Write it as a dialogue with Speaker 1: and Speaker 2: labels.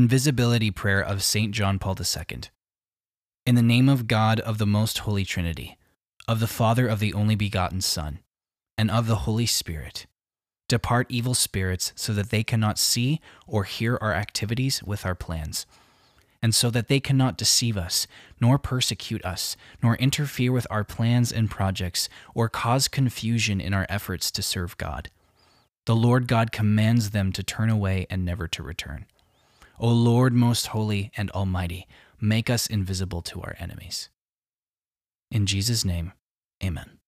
Speaker 1: Invisibility Prayer of St. John Paul II. In the name of God of the Most Holy Trinity, of the Father of the only begotten Son, and of the Holy Spirit, depart evil spirits so that they cannot see or hear our activities with our plans, and so that they cannot deceive us, nor persecute us, nor interfere with our plans and projects, or cause confusion in our efforts to serve God. The Lord God commands them to turn away and never to return. O Lord most holy and almighty, make us invisible to our enemies. In Jesus' name, amen.